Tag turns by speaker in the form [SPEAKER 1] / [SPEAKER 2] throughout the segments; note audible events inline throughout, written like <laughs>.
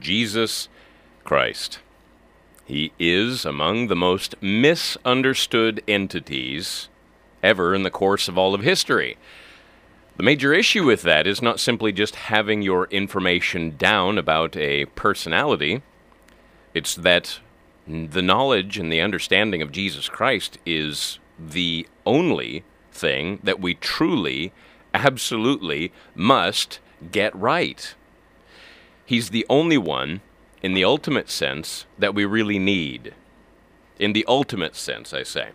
[SPEAKER 1] Jesus Christ. He is among the most misunderstood entities ever in the course of all of history. The major issue with that is not simply just having your information down about a personality, it's that the knowledge and the understanding of Jesus Christ is the only thing that we truly, absolutely must get right. He's the only one, in the ultimate sense, that we really need. In the ultimate sense, I say.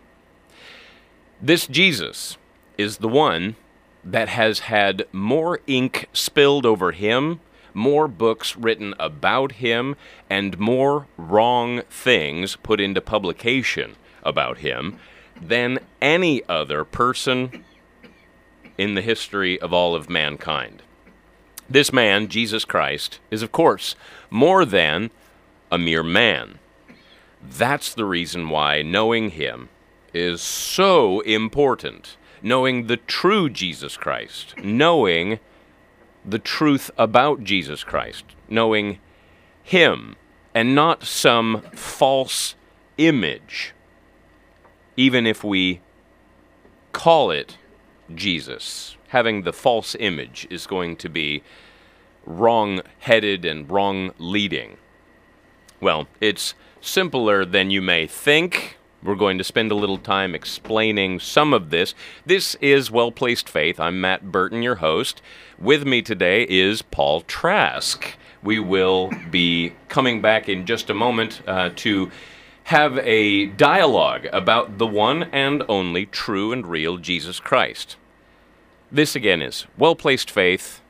[SPEAKER 1] This Jesus is the one that has had more ink spilled over him, more books written about him, and more wrong things put into publication about him than any other person in the history of all of mankind. This man, Jesus Christ, is of course more than a mere man. That's the reason why knowing him is so important. Knowing the true Jesus Christ, knowing the truth about Jesus Christ, knowing him and not some false image, even if we call it Jesus. Having the false image is going to be wrong headed and wrong leading. Well, it's simpler than you may think. We're going to spend a little time explaining some of this. This is Well Placed Faith. I'm Matt Burton, your host. With me today is Paul Trask. We will be coming back in just a moment uh, to have a dialogue about the one and only true and real Jesus Christ. This again is Well Placed Faith,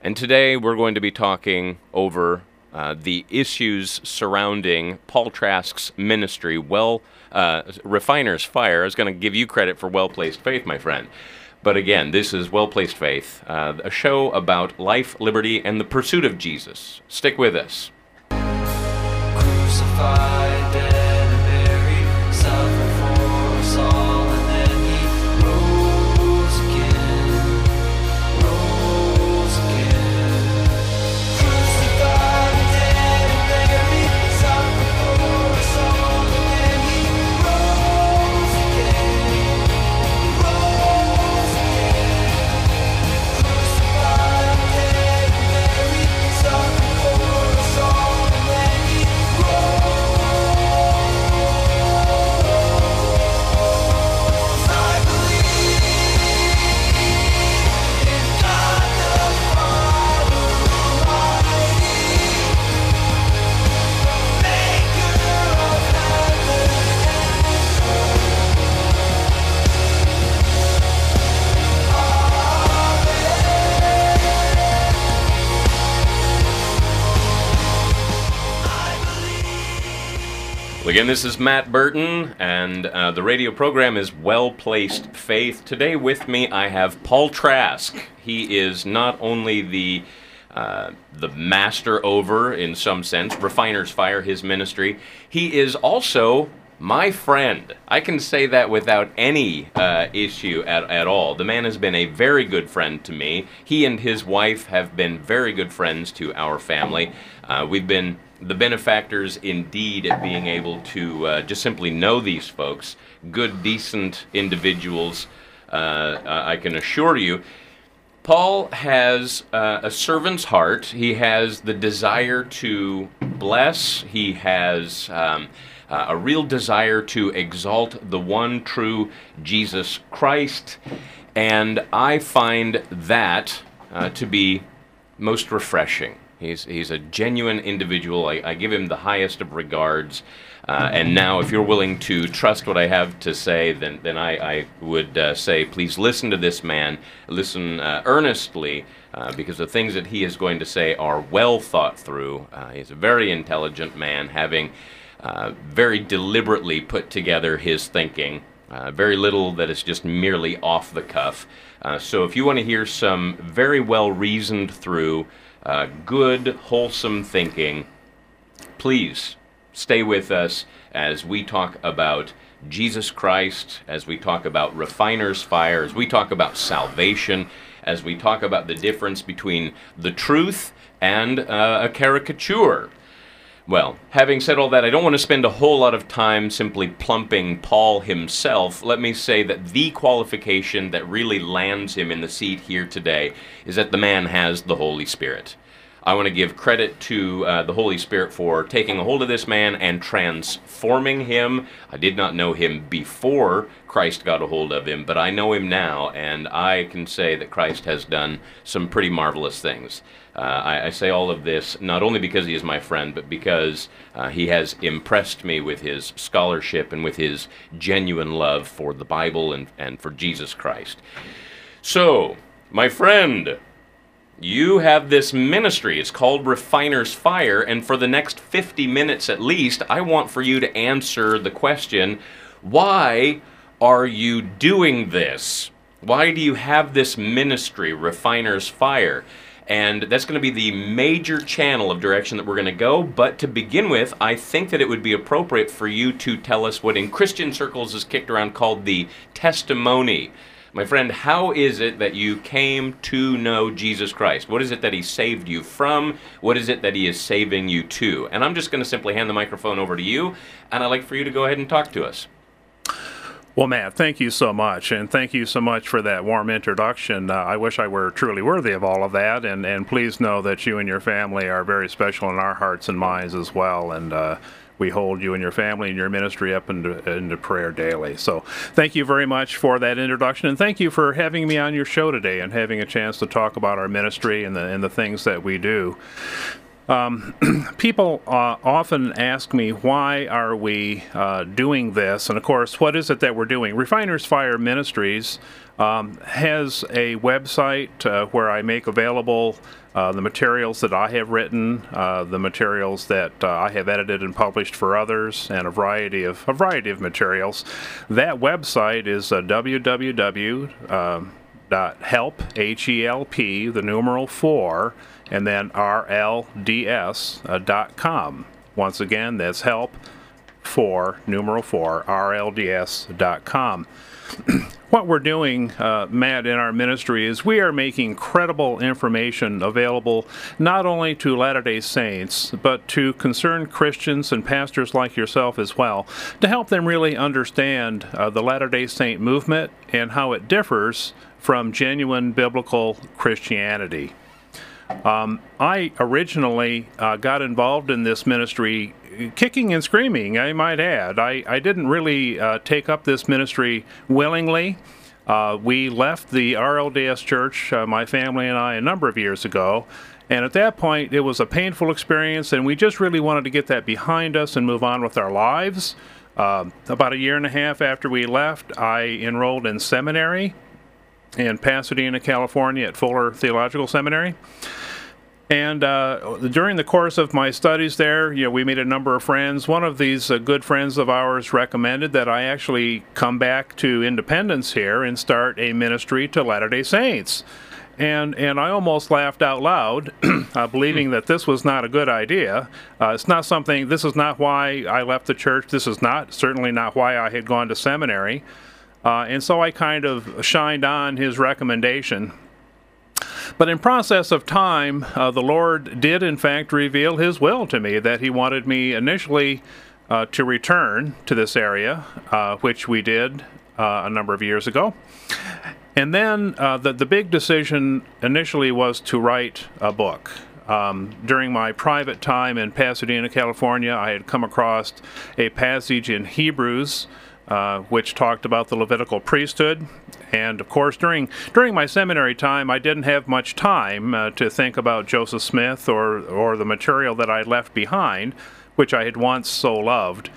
[SPEAKER 1] and today we're going to be talking over uh, the issues surrounding Paul Trask's ministry. Well, uh, Refiner's Fire. I was going to give you credit for Well Placed Faith, my friend. But again, this is Well Placed Faith, uh, a show about life, liberty, and the pursuit of Jesus. Stick with us.
[SPEAKER 2] Crucified, again,
[SPEAKER 1] this is Matt Burton, and uh, the radio program is Well Placed Faith. Today, with me, I have Paul Trask. He is not only the uh, the master over, in some sense, Refiner's Fire, his ministry. He is also my friend. I can say that without any uh, issue at, at all. The man has been a very good friend to me. He and his wife have been very good friends to our family. Uh, we've been the benefactors indeed at being able to uh, just simply know these folks, good, decent individuals. Uh, uh, I can assure you. Paul has uh, a servant's heart. He has the desire to bless. He has um, uh, a real desire to exalt the one true Jesus Christ. And I find that uh, to be most refreshing. He's, he's a genuine individual. I, I give him the highest of regards. Uh, and now, if you're willing to trust what I have to say, then, then I, I would uh, say, please listen to this man. Listen uh, earnestly, uh, because the things that he is going to say are well thought through. Uh, he's a very intelligent man, having uh, very deliberately put together his thinking. Very little that is just merely off the cuff. So, if you want to hear some very well reasoned through, uh, good, wholesome thinking, please stay with us as we talk about Jesus Christ, as we talk about refiner's fire, as we talk about salvation, as we talk about the difference between the truth and uh, a caricature. Well, having said all that, I don't want to spend a whole lot of time simply plumping Paul himself. Let me say that the qualification that really lands him in the seat here today is that the man has the Holy Spirit. I want to give credit to uh, the Holy Spirit for taking a hold of this man and transforming him. I did not know him before Christ got a hold of him, but I know him now, and I can say that Christ has done some pretty marvelous things. Uh, I, I say all of this not only because he is my friend, but because uh, he has impressed me with his scholarship and with his genuine love for the Bible and, and for Jesus Christ. So, my friend, you have this ministry. It's called Refiner's Fire, and for the next 50 minutes at least, I want for you to answer the question why are you doing this? Why do you have this ministry, Refiner's Fire? And that's going to be the major channel of direction that we're going to go. But to begin with, I think that it would be appropriate for you to tell us what in Christian circles is kicked around called the testimony. My friend, how is it that you came to know Jesus Christ? What is it that He saved you from? What is it that He is saving you to? And I'm just going to simply hand the microphone over to you, and I'd like for you to go ahead and talk to us.
[SPEAKER 3] Well, Matt, thank you so much, and thank you so much for that warm introduction. Uh, I wish I were truly worthy of all of that, and, and please know that you and your family are very special in our hearts and minds as well, and uh, we hold you and your family and your ministry up into, into prayer daily. So, thank you very much for that introduction, and thank you for having me on your show today and having a chance to talk about our ministry and the and the things that we do. <clears throat> People uh, often ask me why are we uh, doing this? And of course what is it that we're doing? Refiners fire ministries um, has a website uh, where i make available uh, the materials that i have written uh, the materials that uh, i have edited and published for others and a variety of a variety of materials that website is uh, www um, dot help h e l p the numeral four and then rlds uh, dot com. Once again, that's help for numeral four rlds dot com. <clears throat> what we're doing, uh, Matt, in our ministry is we are making credible information available not only to Latter day Saints, but to concerned Christians and pastors like yourself as well, to help them really understand uh, the Latter day Saint movement and how it differs from genuine biblical Christianity. Um, I originally uh, got involved in this ministry kicking and screaming, I might add. I, I didn't really uh, take up this ministry willingly. Uh, we left the RLDS church, uh, my family and I, a number of years ago. And at that point, it was a painful experience, and we just really wanted to get that behind us and move on with our lives. Uh, about a year and a half after we left, I enrolled in seminary in Pasadena, California at Fuller Theological Seminary. And uh, during the course of my studies there, you know, we made a number of friends. One of these uh, good friends of ours recommended that I actually come back to Independence here and start a ministry to Latter-day Saints. And and I almost laughed out loud, <clears throat> uh, believing that this was not a good idea. Uh, it's not something. This is not why I left the church. This is not certainly not why I had gone to seminary. Uh, and so I kind of shined on his recommendation. But in process of time, uh, the Lord did in fact reveal His will to me that He wanted me initially uh, to return to this area, uh, which we did uh, a number of years ago. And then uh, the the big decision initially was to write a book. Um, during my private time in Pasadena, California, I had come across a passage in Hebrews uh, which talked about the Levitical priesthood. And of course, during during my seminary time, I didn't have much time uh, to think about Joseph Smith or or the material that I left behind, which I had once so loved.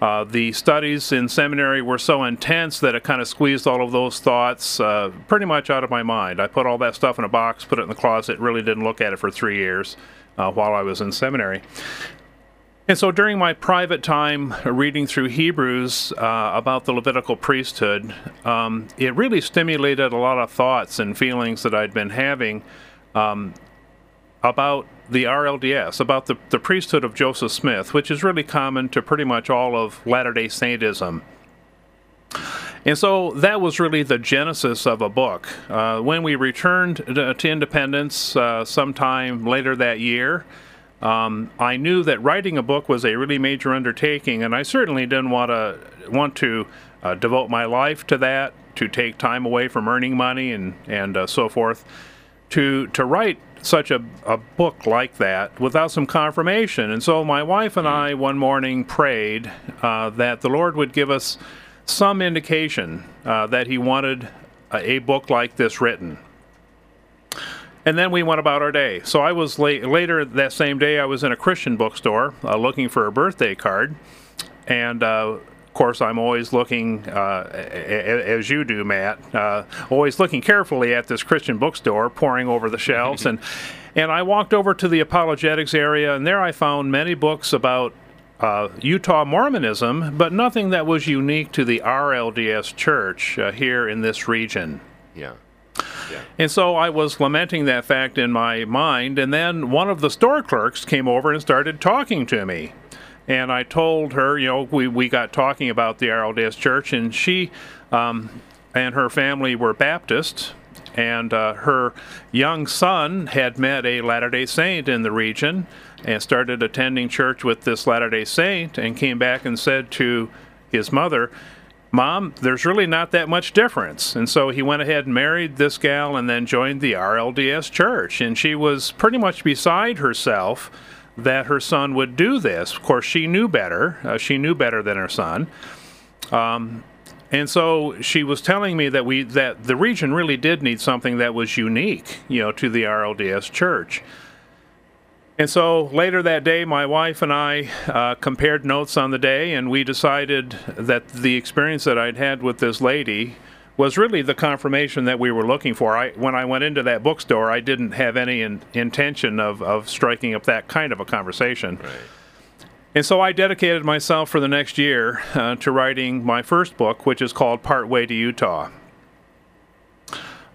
[SPEAKER 3] Uh, the studies in seminary were so intense that it kind of squeezed all of those thoughts uh, pretty much out of my mind. I put all that stuff in a box, put it in the closet, really didn't look at it for three years uh, while I was in seminary. And so during my private time reading through Hebrews uh, about the Levitical priesthood, um, it really stimulated a lot of thoughts and feelings that I'd been having um, about the RLDS, about the, the priesthood of Joseph Smith, which is really common to pretty much all of Latter day Saintism. And so that was really the genesis of a book. Uh, when we returned to, Independence uh, sometime later that year, um, I knew that writing a book was a really major undertaking, and I certainly didn't want to want to uh, devote my life to that, to take time away from earning money and and uh, so forth, to to write such a, a book like that without some confirmation. And so my wife and I one morning prayed uh, that the Lord would give us some indication uh, that He wanted a, a book like this written. And then we went about our day. So I was late, later that same day. I was in a Christian bookstore uh, looking for a birthday card, and uh, of course I'm always looking, uh, as you do, Matt, uh, always looking carefully at this Christian bookstore, poring over the shelves, and <laughs> and I walked over to the apologetics area, and there I found many books about uh, Utah Mormonism, but nothing that was unique to the RLDS Church uh, here in this region.
[SPEAKER 1] Yeah.
[SPEAKER 3] And so I was lamenting that fact in my mind, and then one of the store clerks came over and started talking to me. And I told her, you know, we, we got talking about the RLDS Church, and she um, and her family were Baptist, and uh, her young son had met a Latter day Saint in the region and started attending church with this Latter day Saint, and came back and said to his mother, Mom, there's really not that much difference. And so he went ahead and married this gal and then joined the RLDS church. And she was pretty much beside herself that her son would do this. Of course, she knew better. Uh, she knew better than her son. Um, and so she was telling me that we that the region really did need something that was unique, you know, to the RLDS church. And so later that day, my wife and I uh, compared notes on the day, and we decided that the experience that I'd had with this lady was really the confirmation that we were looking for. I, when I went into that bookstore, I didn't have any in, intention of, of striking up that kind of a conversation.
[SPEAKER 1] Right.
[SPEAKER 3] And so I dedicated myself for the next year uh, to writing my first book, which is called Part Way to Utah,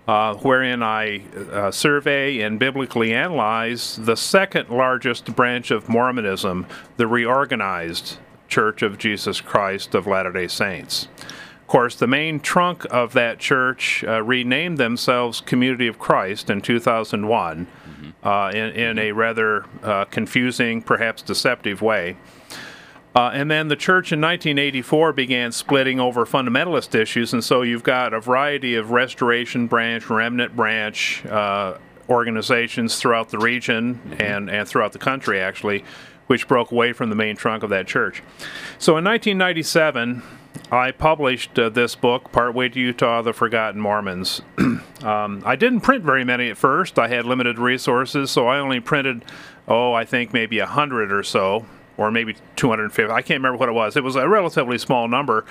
[SPEAKER 3] uh, wherein I uh, survey and biblically analyze the second largest branch of Mormonism, the reorganized Church of Jesus Christ of Latter day Saints. Of course, the main trunk of that church uh, renamed themselves Community of Christ in 2001 uh, in, in a rather uh, confusing, perhaps deceptive way. Uh, and then the church in 1984 began splitting over fundamentalist issues, and so you've got a variety of restoration branch, remnant branch uh, organizations throughout the region and, and throughout the country, actually, which broke away from the main trunk of that church. So in 1997, I published uh, this book, Partway to Utah, The Forgotten Mormons. <clears throat> um, I didn't print very many at first. I had limited resources, so I only printed, oh, I think maybe a hundred or so, or maybe 250. I can't remember what it was. It was a relatively small number.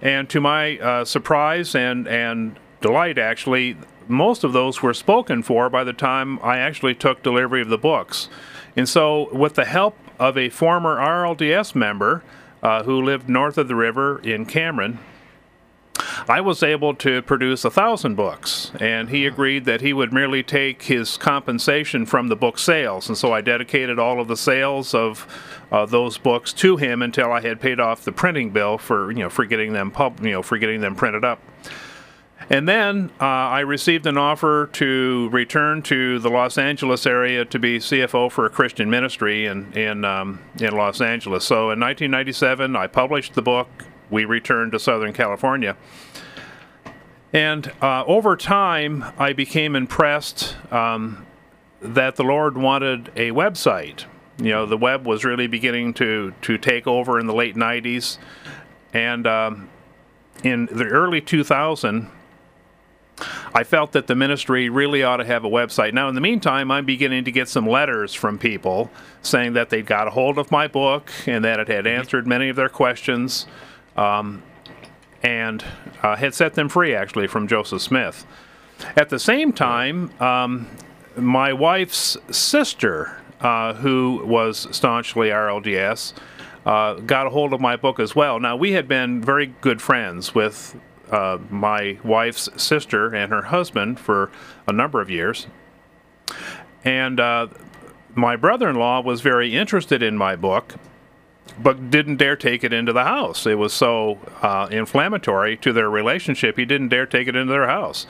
[SPEAKER 3] And to my uh, surprise and, and delight, actually, most of those were spoken for by the time I actually took delivery of the books. And so, with the help of a former RLDS member uh, who lived north of the river in Cameron, I was able to produce a thousand books, and he agreed that he would merely take his compensation from the book sales. And so I dedicated all of the sales of uh, those books to him until I had paid off the printing bill for you know for getting them pub, you know for getting them printed up. And then uh, I received an offer to return to the Los Angeles area to be CFO for a Christian ministry in in um, in Los Angeles. So in 1997, I published the book. We returned to Southern California. And uh, over time, I became impressed um, that the Lord wanted a website. You know, the web was really beginning to to take over in the late '90s, and um, in the early 2000, I felt that the ministry really ought to have a website. Now, in the meantime, I'm beginning to get some letters from people saying that they'd got a hold of my book and that it had answered many of their questions. Um, and uh, had set them free actually from Joseph Smith. At the same time, um, my wife's sister, uh, who was staunchly RLDS, uh, got a hold of my book as well. Now, we had been very good friends with uh, my wife's sister and her husband for a number of years. And uh, my brother in law was very interested in my book but didn't dare take it into the house. It was so uh, inflammatory to their relationship, he didn't dare take it into their house.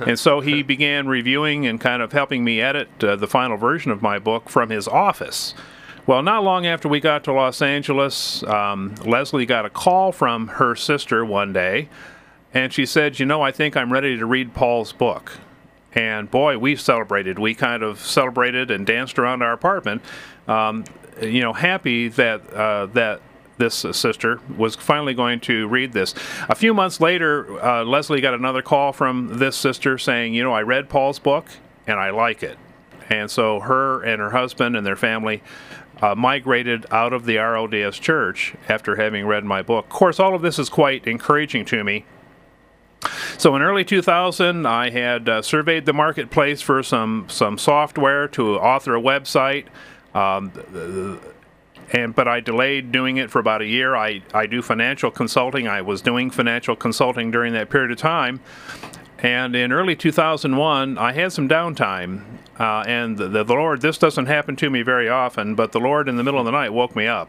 [SPEAKER 3] <laughs> and so he began reviewing and kind of helping me edit uh, the final version of my book from his office. Well, not long after we got to Los Angeles, um, Leslie got a call from her sister one day, and she said, You know, I think I'm ready to read Paul's book. And boy, we celebrated. We kind of celebrated and danced around our apartment, um, you know, happy that uh, that this sister was finally going to read this. A few months later, uh, Leslie got another call from this sister saying, "You know, I read Paul's book and I like it." And so her and her husband and their family uh, migrated out of the RLDS church after having read my book. Of course, all of this is quite encouraging to me. So in early 2000, I had uh, surveyed the marketplace for some some software to author a website. Um, and but I delayed doing it for about a year. I, I do financial consulting. I was doing financial consulting during that period of time. And in early 2001, I had some downtime. Uh, and the, the Lord, this doesn't happen to me very often, but the Lord in the middle of the night woke me up.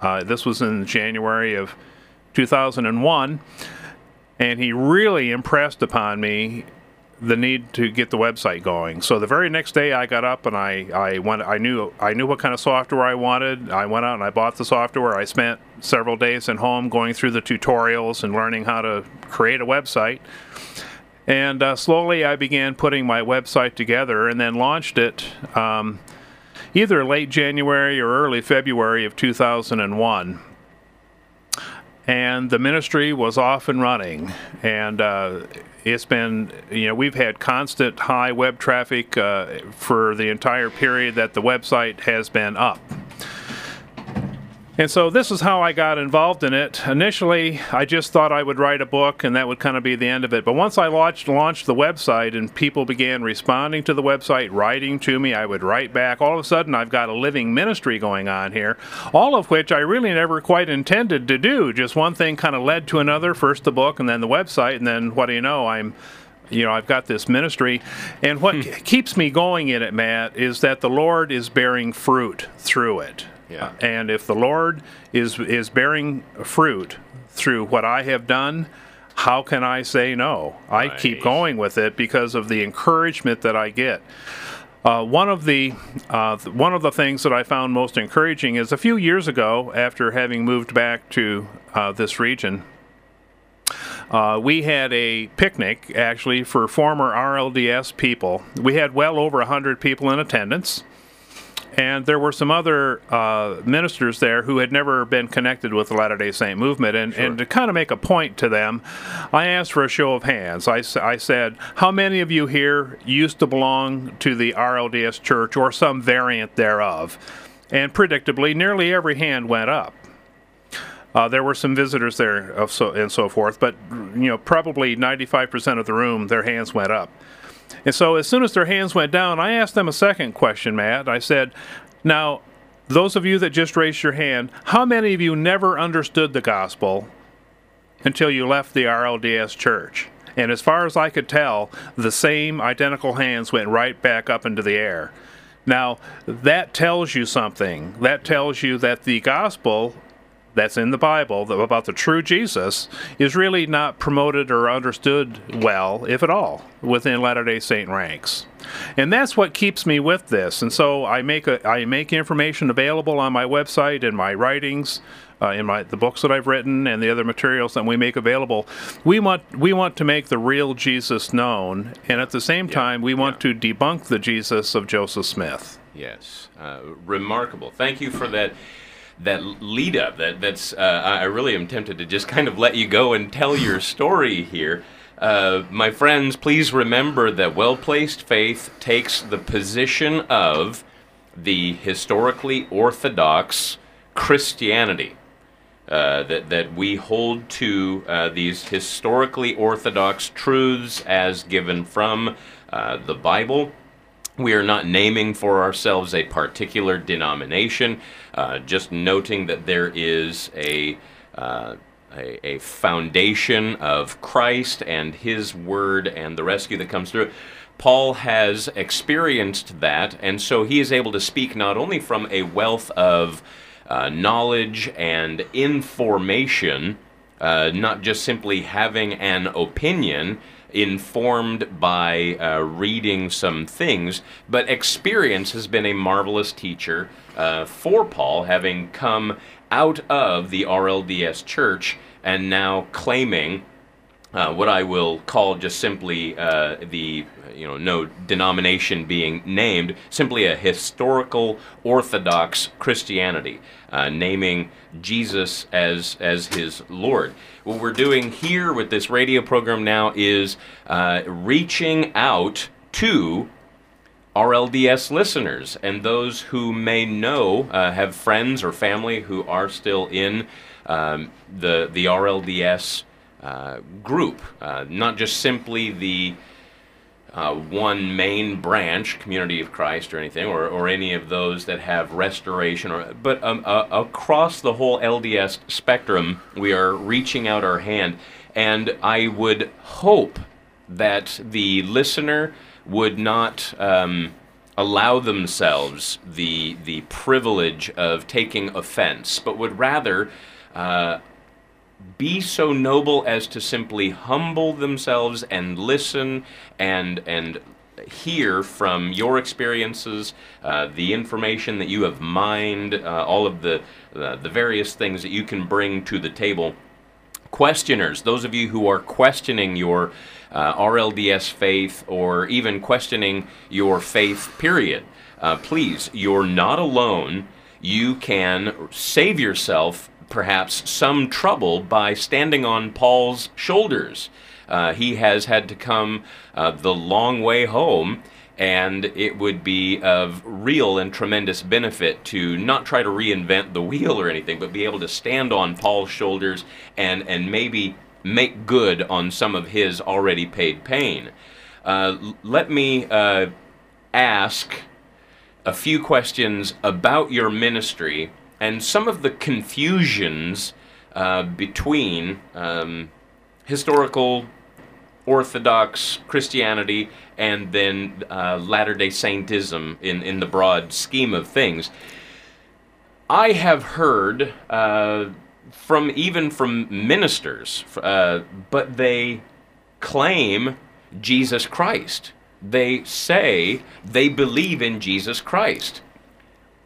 [SPEAKER 3] Uh, this was in January of 2001. And He really impressed upon me the need to get the website going. So the very next day I got up and I, I went I knew I knew what kind of software I wanted. I went out and I bought the software. I spent several days at home going through the tutorials and learning how to create a website. And uh, slowly I began putting my website together and then launched it um, either late January or early February of 2001 and the ministry was off and running. And uh, it's been, you know, we've had constant high web traffic uh, for the entire period that the website has been up. And so this is how I got involved in it. Initially, I just thought I would write a book and that would kind of be the end of it. But once I launched, launched the website and people began responding to the website, writing to me, I would write back. All of a sudden, I've got a living ministry going on here, all of which I really never quite intended to do. Just one thing kind of led to another first the book and then the website. And then what do you know? I'm you know, I've got this ministry. And what hmm. keeps me going in it, Matt, is that the Lord is bearing fruit through it.
[SPEAKER 1] Yeah.
[SPEAKER 3] Uh, and if the Lord is is bearing fruit through what I have done, how can I say no? I keep going with it because of the encouragement that I get. Uh, one of the uh, one of the things that I found most encouraging is a few years ago, after having moved back to uh, this region, uh, we had a picnic actually for former RLDS people. We had well over 100 people in attendance. And there were some other uh, ministers there who had never been connected with the Latter day Saint movement. And, and to kind of make a point to them, I asked for a show of hands. I said, How many of you here used to belong to the RLDS church or some variant thereof? And predictably, nearly every hand went up. Uh, there were some visitors there of so, and so forth, but you know probably 95% of the room, their hands went up. And so as soon as their hands went down, I asked them a second question, Matt. I said, "Now, those of you that just raised your hand, how many of you never understood the gospel until you left the RLDS church?" And as far as I could tell, the same identical hands went right back up into the air. Now, that tells you something. That tells you that the gospel that's in the Bible about the true Jesus is really not promoted or understood well, if at all, within Latter-day Saint ranks. And that's what keeps me with this. And so I make a, I make information available on my website and my writings, uh, in my the books that I've written and the other materials that we make available. We want we want to make the real Jesus known, and at the same time we want to debunk the Jesus of Joseph Smith.
[SPEAKER 1] Yes, uh, remarkable. Thank you for that. That lead up. That that's. Uh, I really am tempted to just kind of let you go and tell your <laughs> story here. Uh, my friends, please remember that well placed faith takes the position of the historically orthodox Christianity. Uh, that that we hold to uh, these historically orthodox truths as given from uh, the Bible. We are not naming for ourselves a particular denomination, uh, just noting that there is a, uh, a a foundation of Christ and His Word and the rescue that comes through it. Paul has experienced that, and so he is able to speak not only from a wealth of uh, knowledge and information, uh, not just simply having an opinion informed by uh, reading some things, but experience has been a marvelous teacher uh, for Paul, having come out of the RLDS church and now claiming uh, what I will call just simply uh, the, you know, no denomination being named, simply a historical Orthodox Christianity, uh, naming Jesus as as his Lord. What we're doing here with this radio program now is uh, reaching out to RLDS listeners and those who may know, uh, have friends or family who are still in um, the the RLDS uh, group, uh, not just simply the uh, one main branch, Community of Christ, or anything, or, or any of those that have restoration, or but um, uh, across the whole LDS spectrum, we are reaching out our hand, and I would hope that the listener would not um, allow themselves the the privilege of taking offense, but would rather uh, be so noble as to simply humble themselves and listen and and hear from your experiences, uh, the information that you have mined, uh, all of the uh, the various things that you can bring to the table. Questioners, those of you who are questioning your uh, RLDS faith or even questioning your faith, period, uh, please, you're not alone. You can save yourself perhaps some trouble by standing on Paul's shoulders. Uh, he has had to come uh, the long way home, and it would be of real and tremendous benefit to not try to reinvent the wheel or anything, but be able to stand on Paul's shoulders and, and maybe make good on some of his already paid pain. Uh, let me uh, ask a few questions about your ministry and some of the confusions uh, between um, historical Orthodox Christianity and then uh, Latter day Saintism in, in the broad scheme of things. I have heard uh, from even from ministers, uh, but they claim Jesus Christ. They say they believe in Jesus Christ.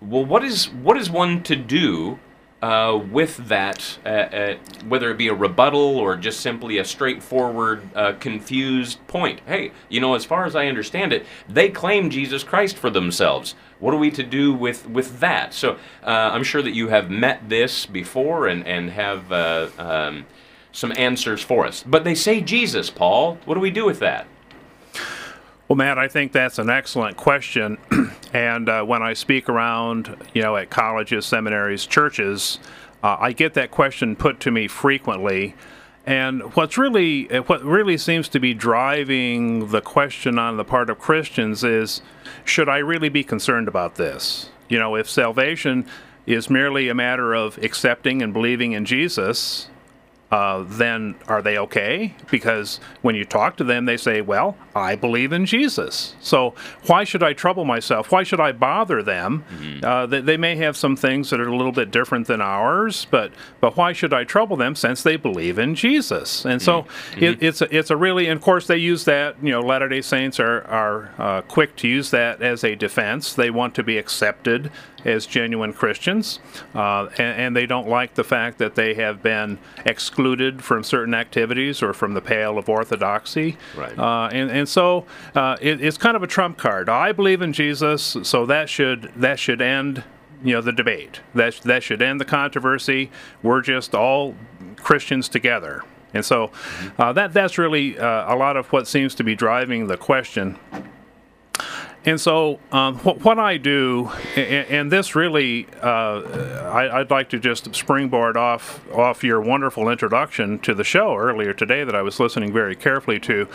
[SPEAKER 1] Well, what is what is one to do uh, with that, uh, uh, whether it be a rebuttal or just simply a straightforward, uh, confused point? Hey, you know, as far as I understand it, they claim Jesus Christ for themselves. What are we to do with with that? So uh, I'm sure that you have met this before and and have uh, um, some answers for us. But they say Jesus, Paul. What do we do with that?
[SPEAKER 3] Well, Matt, I think that's an excellent question. <clears throat> and uh, when I speak around, you know, at colleges, seminaries, churches, uh, I get that question put to me frequently. And what's really, uh, what really seems to be driving the question on the part of Christians is, should I really be concerned about this? You know, if salvation is merely a matter of accepting and believing in Jesus, uh, then are they okay? Because when you talk to them, they say, Well, I believe in Jesus. So why should I trouble myself? Why should I bother them? Uh, they, they may have some things that are a little bit different than ours, but, but why should I trouble them since they believe in Jesus? And so it, it's, a, it's a really, and of course, they use that, you know, Latter day Saints are, are uh, quick to use that as a defense. They want to be accepted as genuine Christians, uh, and, and they don't like the fact that they have been excluded from certain activities or from the pale of orthodoxy.
[SPEAKER 1] Right.
[SPEAKER 3] Uh, and and so uh, it, it's kind of a trump card. I believe in Jesus, so that should that should end. You know the debate. That that should end the controversy. We're just all Christians together. And so uh, that that's really uh, a lot of what seems to be driving the question. And so, um, what, what I do, and, and this really, uh, I, I'd like to just springboard off off your wonderful introduction to the show earlier today that I was listening very carefully to.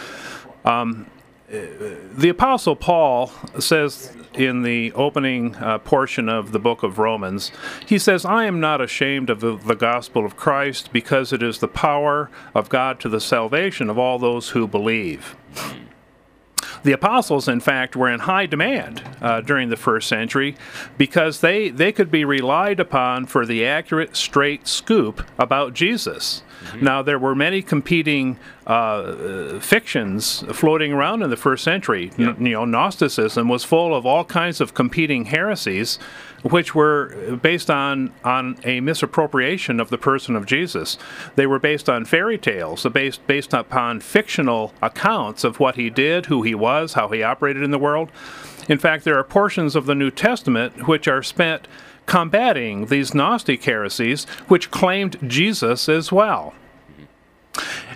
[SPEAKER 3] Um, the Apostle Paul says in the opening uh, portion of the book of Romans, he says, I am not ashamed of the, the gospel of Christ because it is the power of God to the salvation of all those who believe. The apostles, in fact, were in high demand uh, during the first century because they, they could be relied upon for the accurate, straight scoop about Jesus. Now, there were many competing uh, uh, fictions floating around in the first century. N- you know, Gnosticism was full of all kinds of competing heresies, which were based on on a misappropriation of the person of Jesus. They were based on fairy tales, based based upon fictional accounts of what he did, who he was, how he operated in the world. In fact, there are portions of the New Testament which are spent combating these Gnostic heresies, which claimed Jesus as well.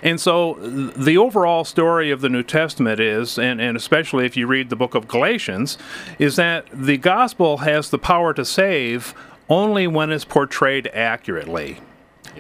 [SPEAKER 3] And so the overall story of the New Testament is, and, and especially if you read the book of Galatians, is that the gospel has the power to save only when it's portrayed accurately.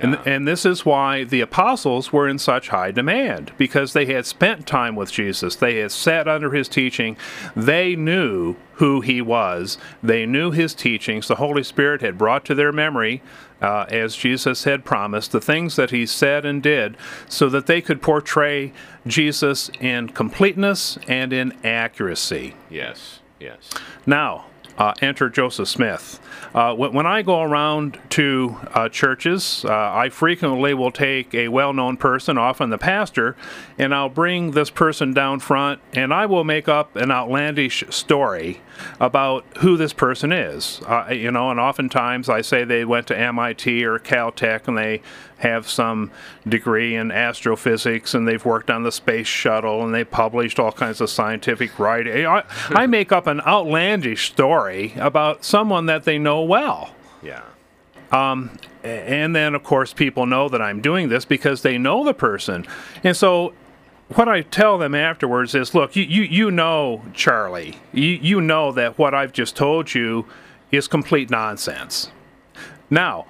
[SPEAKER 3] And, and this is why the apostles were in such high demand because they had spent time with Jesus. They had sat under his teaching. They knew who he was. They knew his teachings. The Holy Spirit had brought to their memory, uh, as Jesus had promised, the things that he said and did so that they could portray Jesus in completeness and in accuracy.
[SPEAKER 1] Yes. Yes.
[SPEAKER 3] Now, uh, enter Joseph Smith. Uh, when, I go around to uh, churches, uh, I frequently will take a well known person, often the pastor, and I'll bring this person down front and I will make up an outlandish story about who this person is. Uh, you know, and oftentimes I say they went to MIT or Caltech and they have some degree in astrophysics and they've worked on the space shuttle and they published all kinds of scientific writing. I, I make up an outlandish story about someone that they know well.
[SPEAKER 1] Yeah.
[SPEAKER 3] Um, and then, of course, people know that I'm doing this because they know the person. And so, what I tell them afterwards is look, you, you, you know, Charlie, you, you know that what I've just told you is complete nonsense. Now,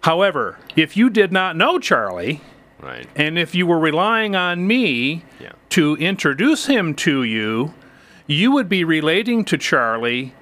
[SPEAKER 3] however, if you did not know Charlie,
[SPEAKER 1] Right.
[SPEAKER 3] and if you were relying on me
[SPEAKER 1] Yeah.
[SPEAKER 3] to introduce him to you, you would be relating to Charlie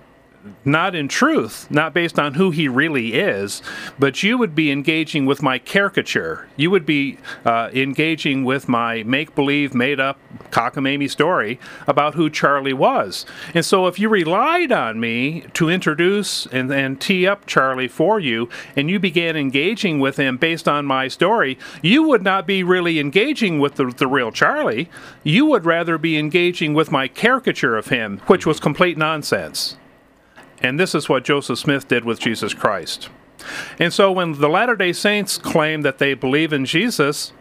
[SPEAKER 3] not in truth, not based on who he really is, but you would be engaging with my caricature. You would be uh, engaging with my make believe, made up cockamamie story about who Charlie was. And so if you relied on me to introduce and, and tee up Charlie for you, and you began engaging with him based on my story, you would not be really engaging with the, the real Charlie. You would rather be engaging with my caricature of him, which was complete nonsense. And this is what Joseph Smith did with Jesus Christ. And so when the Latter day Saints claim that they believe in Jesus,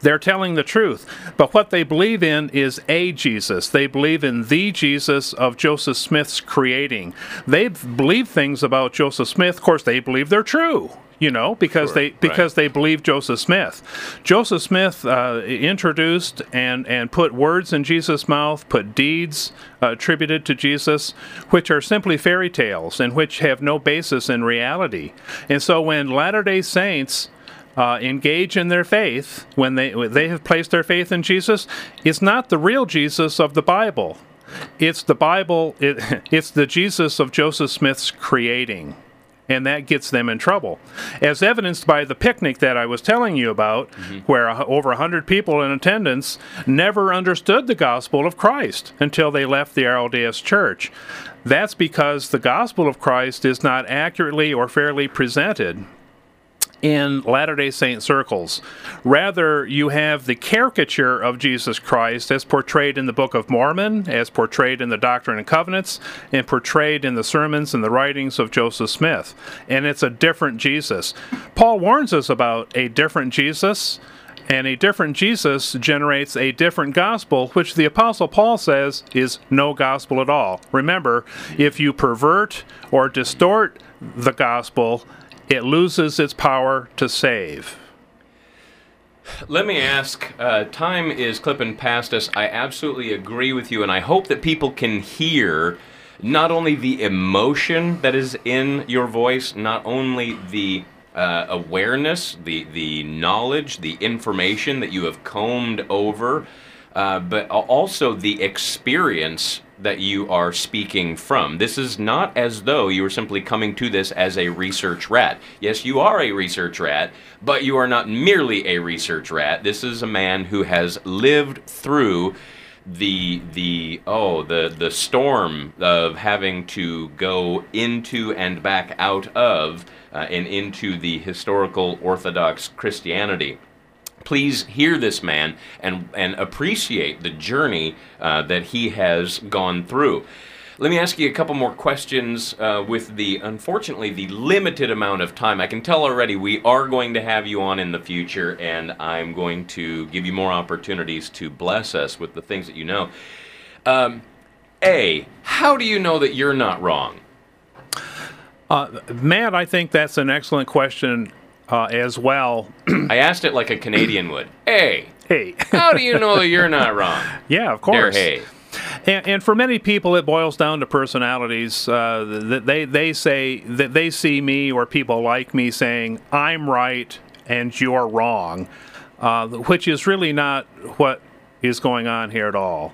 [SPEAKER 3] they're telling the truth. But what they believe in is a Jesus. They believe in the Jesus of Joseph Smith's creating. They believe things about Joseph Smith. Of course, they believe they're true. You know, because
[SPEAKER 1] Sure,
[SPEAKER 3] they
[SPEAKER 1] right.
[SPEAKER 3] because they believe Joseph Smith. Joseph Smith uh, introduced and and put words in Jesus' mouth, put deeds uh, attributed to Jesus, which are simply fairy tales and which have no basis in reality. And so when Latter Day Saints uh, engage in their faith, when they when they have placed their faith in Jesus, it's not the real Jesus of the Bible. It's the Bible. It, <laughs> it's the Jesus of Joseph Smith's creating, and that gets them in trouble, as evidenced by the picnic that I was telling you about, mm-hmm. where a, over hundred people in attendance never understood the gospel of Christ until they left the RLDS church. That's because the gospel of Christ is not accurately or fairly presented in Latter day Saint circles. Rather, you have the caricature of Jesus Christ as portrayed in the Book of Mormon, as portrayed in the Doctrine and Covenants, and portrayed in the sermons and the writings of Joseph Smith. And it's a different Jesus. Paul warns us about a different Jesus. And a different Jesus generates a different gospel, which the Apostle Paul says is no gospel at all. Remember, if you pervert or distort the gospel, it loses its power to save.
[SPEAKER 1] Let me ask. Uh, time is clipping past us. I absolutely agree with you, and I hope that people can hear not only the emotion that is in your voice, not only the uh, awareness, the the knowledge, the information that you have combed over, uh, but also the experience that you are speaking from. This is not as though you are simply coming to this as a research rat. Yes, you are a research rat, but you are not merely a research rat. This is a man who has lived through the the oh the the storm of having to go into and back out of uh, and into the historical Orthodox Christianity please hear this man and, and appreciate the journey uh, that he has gone through. Let me ask you a couple more questions uh, with the, unfortunately, the limited amount of time. I can tell already we are going to have you on in the future, and I'm going to give you more opportunities to bless us with the things that you know. Um, a, how do you know that you're not wrong?
[SPEAKER 3] Matt, I think that's an excellent question uh, as well.
[SPEAKER 1] I asked it like a Canadian would. Hey.
[SPEAKER 3] hey,
[SPEAKER 1] how do you know that you're not wrong? <laughs>
[SPEAKER 3] yeah, of course.
[SPEAKER 1] hey.
[SPEAKER 3] And, and for many people, it boils down to personalities. Uh, that they they say that they see me or people like me saying I'm right and you're wrong, uh, which is really not what is going on here at all.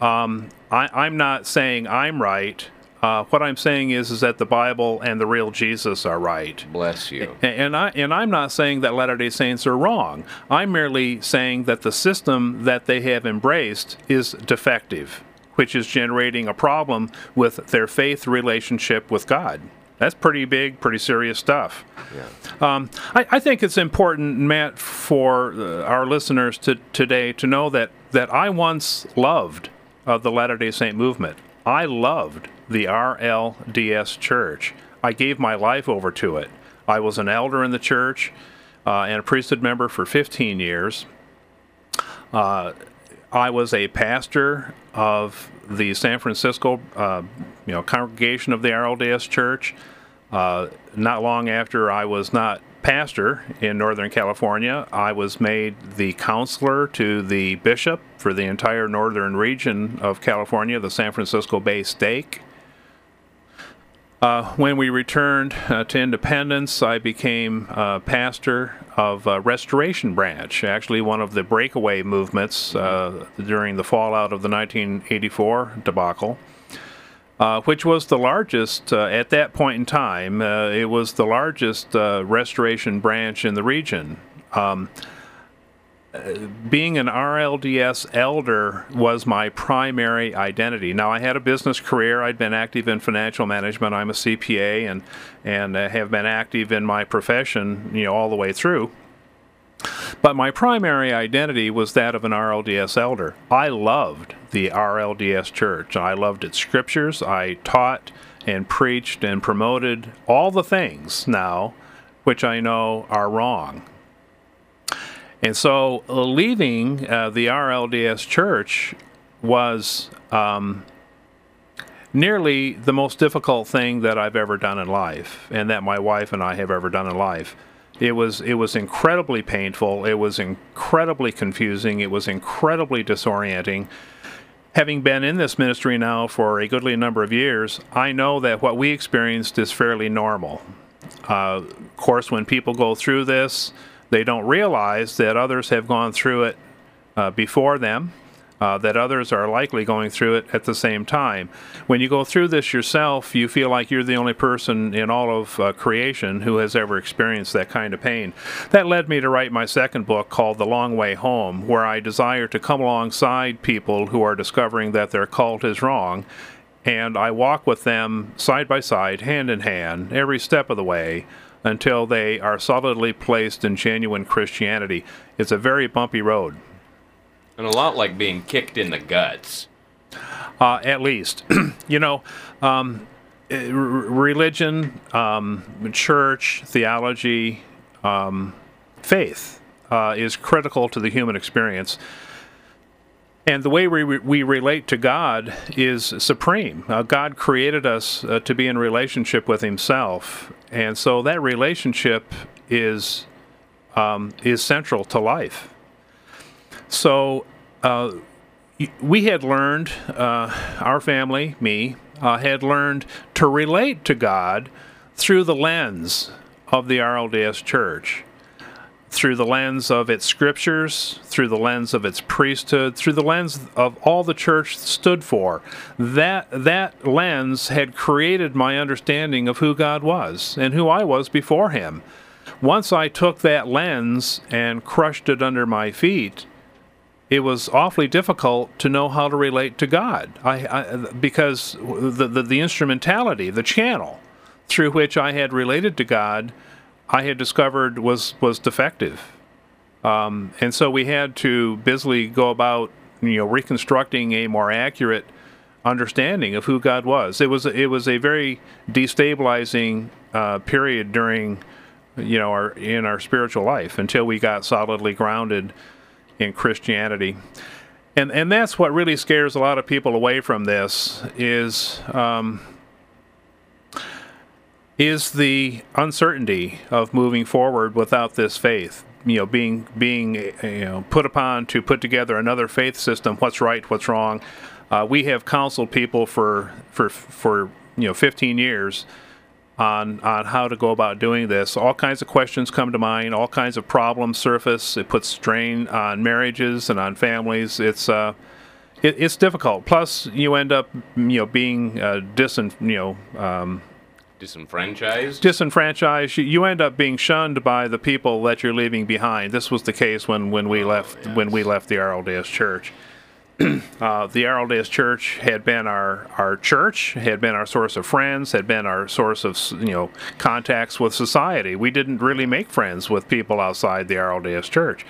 [SPEAKER 3] Um, I, I'm not saying I'm right. Uh, what I'm saying is is that the Bible and the real Jesus are right.
[SPEAKER 1] Bless you.
[SPEAKER 3] And I and I'm not saying that Latter-day Saints are wrong. I'm merely saying that the system that they have embraced is defective, which is generating a problem with their faith relationship with God. That's pretty big, pretty serious stuff. Um, I, I think it's important, Matt, for uh, our listeners to, today to know that, that I once loved uh, the Latter day Saint movement. I loved the RLDS church. I gave my life over to it. I was an elder in the church uh, and a priesthood member for 15 years. Uh, I was a pastor of the San Francisco, uh, you know, congregation of the RLDS Church. Uh, not long after I was not pastor in Northern California, I was made the counselor to the bishop for the entire northern region of California, the San Francisco Bay Stake. Uh, when we returned uh, to independence, I became uh, pastor of Restoration Branch, actually one of the breakaway movements uh, during the fallout of the 1984 debacle, uh, which was the largest, uh, at that point in time, it was the largest restoration branch in the region. Um, being an RLDS elder was my primary identity. Now, I had a business career. I'd been active in financial management. I'm a CPA and and have been active in my profession, you know, all the way through. But my primary identity was that of an RLDS elder. I loved the RLDS church. I loved its scriptures. I taught and preached and promoted all the things now which I know are wrong. And so uh, leaving uh, the RLDS church was um, nearly the most difficult thing that I've ever done in life, and that my wife and I have ever done in life. It was it was incredibly painful. It was incredibly confusing. It was incredibly disorienting. Having been in this ministry now for a goodly number of years, I know that what we experienced is fairly normal. Uh, of course, when people go through this, they don't realize that others have gone through it uh, before them, uh, that others are likely going through it at the same time. When you go through this yourself, you feel like you're the only person in all of uh, creation who has ever experienced that kind of pain. That led me to write my second book called The Long Way Home, where I desire to come alongside people who are discovering that their cult is wrong. And I walk with them side by side, hand in hand, every step of the way until they are solidly placed in genuine Christianity. It's a very bumpy road,
[SPEAKER 1] And a lot like being kicked in the guts.
[SPEAKER 3] uh, at least. <clears throat> you know, um, eh, r- religion, um, church, theology, um, faith uh, is critical to the human experience. And the way we, we relate to God is supreme. Uh, God created us uh, to be in relationship with Himself, and so that relationship is um, is central to life. So uh, we had learned, uh, our family, me, uh, had learned to relate to God through the lens of the RLDS Church through the lens of its scriptures, through the lens of its priesthood, through the lens of all the church stood for. That that lens had created my understanding of who God was and who I was before him. Once I took that lens and crushed it under my feet, it was awfully difficult to know how to relate to God. I, I because the, the the instrumentality, the channel through which I had related to God, I had discovered was was defective, um, and so we had to busily go about you know reconstructing a more accurate understanding of who God was. It was it was a very destabilizing uh, period during you know our in our spiritual life until we got solidly grounded in Christianity. And and that's what really scares a lot of people away from this is um, is the uncertainty of moving forward without this faith. You know, being being you know put upon to put together another faith system. What's right? What's wrong? Uh, we have counseled people for for for you know 15 years on on how to go about doing this. All kinds of questions come to mind. All kinds of problems surface. It puts strain on marriages and on families. It's uh, it, it's difficult. Plus, you end up you know being uh, disin you know. Um,
[SPEAKER 1] Disenfranchised?
[SPEAKER 3] disenfranchised. You- You end up being shunned by the people that you're leaving behind. This was the case when, when we left when we left the RLDS Church. <clears throat> uh, the RLDS Church had been our our church, had been our source of friends, had been our source of you know contacts with society. We didn't really make friends with people outside the RLDS Church.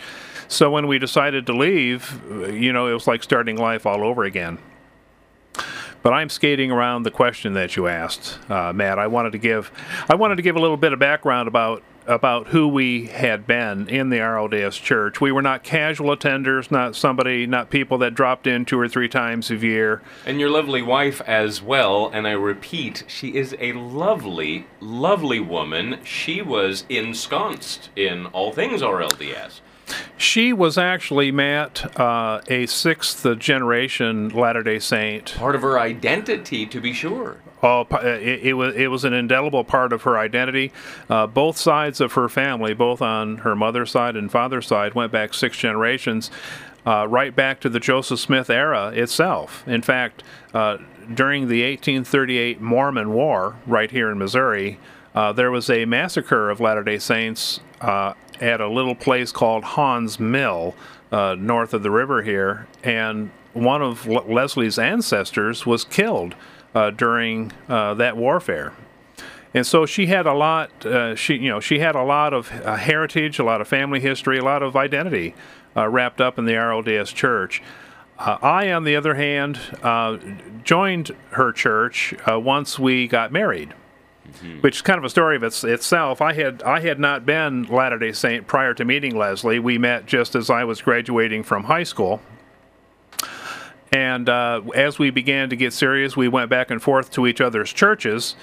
[SPEAKER 3] So when we decided to leave, you know, it was like starting life all over again. But I'm skating around the question that you asked, uh, Matt. I wanted to give, I wanted to give a little bit of background about about who we had been in the RLDS Church. We were not casual attenders, not somebody, not people that dropped in two or three times a year.
[SPEAKER 1] And your lovely wife as well, and I repeat, she is a lovely, lovely woman. She was ensconced in all things RLDS.
[SPEAKER 3] She was actually Matt, uh, a sixth generation Latter Day Saint.
[SPEAKER 1] Part of her identity, to be sure.
[SPEAKER 3] Oh, it, it was it was an indelible part of her identity. Uh, both sides of her family, both on her mother's side and father's side, went back six generations, uh, right back to the Joseph Smith era itself. In fact, uh, during the 1838 Mormon War, right here in Missouri, uh, there was a massacre of Latter Day Saints uh, at a little place called Haun's Mill, uh, north of the river here, and one of Le- Leslie's ancestors was killed uh, during uh, that warfare. And so she had a lot. Uh, she, you know, she had a lot of uh, heritage, a lot of family history, a lot of identity uh, wrapped up in the RLDS Church. I, on the other hand, joined her church once we got married, which is kind of a story of its, itself. I had I had not been Latter Day Saint prior to meeting Leslie. We met just as I was graduating from high school. And uh, as we began to get serious, we went back and forth to each other's churches.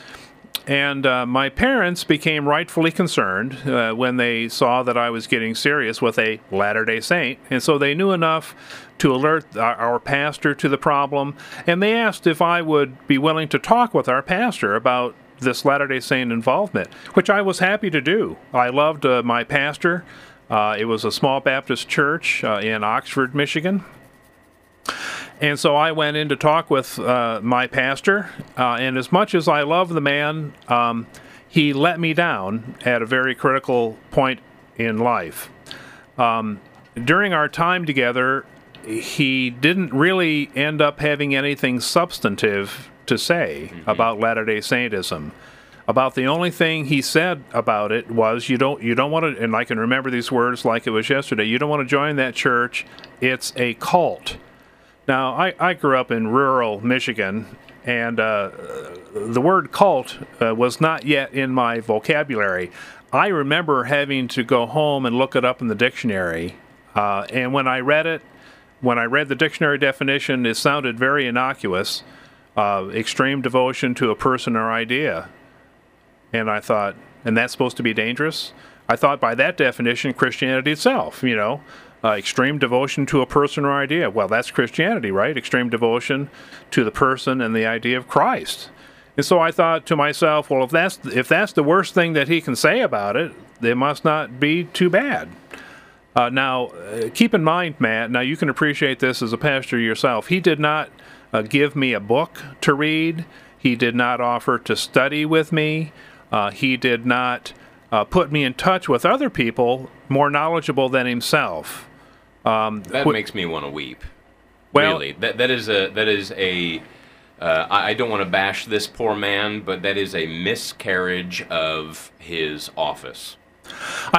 [SPEAKER 3] And uh, my parents became rightfully concerned uh, when they saw that I was getting serious with a Latter day Saint. And so they knew enough to alert our, our pastor to the problem. And they asked if I would be willing to talk with our pastor about this Latter day Saint involvement, which I was happy to do. I loved uh, my pastor. Uh, it was a small Baptist church uh, in Oxford, Michigan. And so I went in to talk with uh, my pastor, uh, and as much as I love the man, um, he let me down at a very critical point in life. Um, during our time together, he didn't really end up having anything substantive to say about Latter-day Saintism. About the only thing he said about it was you don't you don't want to and I can remember these words like it was yesterday. You don't want to join that church. It's a cult. Now, I, I grew up in rural Michigan, and uh, the word cult uh, was not yet in my vocabulary. I remember having to go home and look it up in the dictionary. Uh, and when I read it, when I read the dictionary definition, it sounded very innocuous uh, extreme devotion to a person or idea. And I thought, and that's supposed to be dangerous? I thought by that definition, Christianity itself, you know, uh, extreme devotion to a person or idea. Well, that's Christianity, right? Extreme devotion to the person and the idea of Christ. And so I thought to myself, well, if that's if that's the worst thing that he can say about it, it must not be too bad. Uh, now, uh, keep in mind, Matt. Now you can appreciate this as a pastor yourself. He did not uh, give me a book to read. He did not offer to study with me. Uh, he did not uh, put me in touch with other people more knowledgeable than himself
[SPEAKER 1] That makes me want to weep.
[SPEAKER 3] Well-
[SPEAKER 1] really, that that is a that is a. Uh, I don't want to bash this poor man, but that is a miscarriage of his office.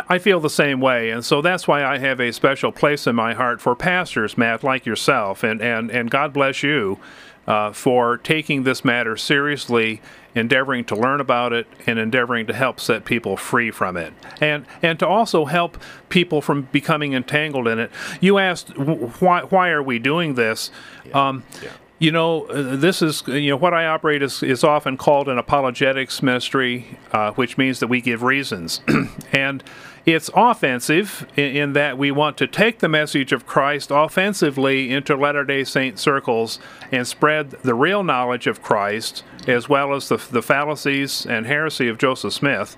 [SPEAKER 3] I, feel the same way, and so that's why I have a special place in my heart for pastors, Matt, like yourself, and and and God bless you uh, for taking this matter seriously, endeavoring to learn about it, and endeavoring to help set people free from it, and and to also help people from becoming entangled in it. You asked why why are we doing this? Um,
[SPEAKER 1] yeah.
[SPEAKER 3] You know, uh, this is you know what I operate is, is often called an apologetics ministry, uh, which means that we give reasons, <clears throat> and it's offensive in, in that we want to take the message of Christ offensively into Latter Day Saint circles and spread the real knowledge of Christ as well as the, the fallacies and heresy of Joseph Smith.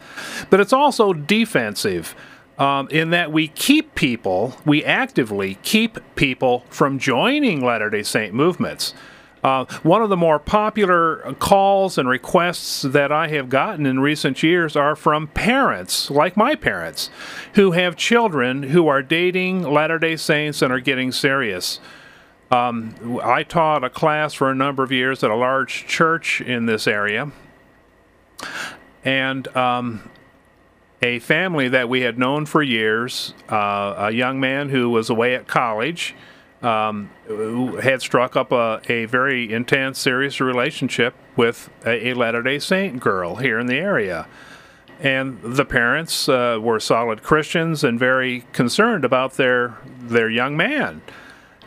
[SPEAKER 3] But it's also defensive um, in that we keep people, we actively keep people from joining Latter day Saint movements. Uh, one of the more popular calls and requests that I have gotten in recent years are from parents, like my parents, who have children who are dating Latter day Saints and are getting serious. Um, I taught a class for a number of years at a large church in this area. And um, a family that we had known for years, uh, a young man who was away at college, um, who had struck up a, a very intense, serious relationship with a, a Latter day Saint girl here in the area. And the parents uh, were solid Christians and very concerned about their, their young man.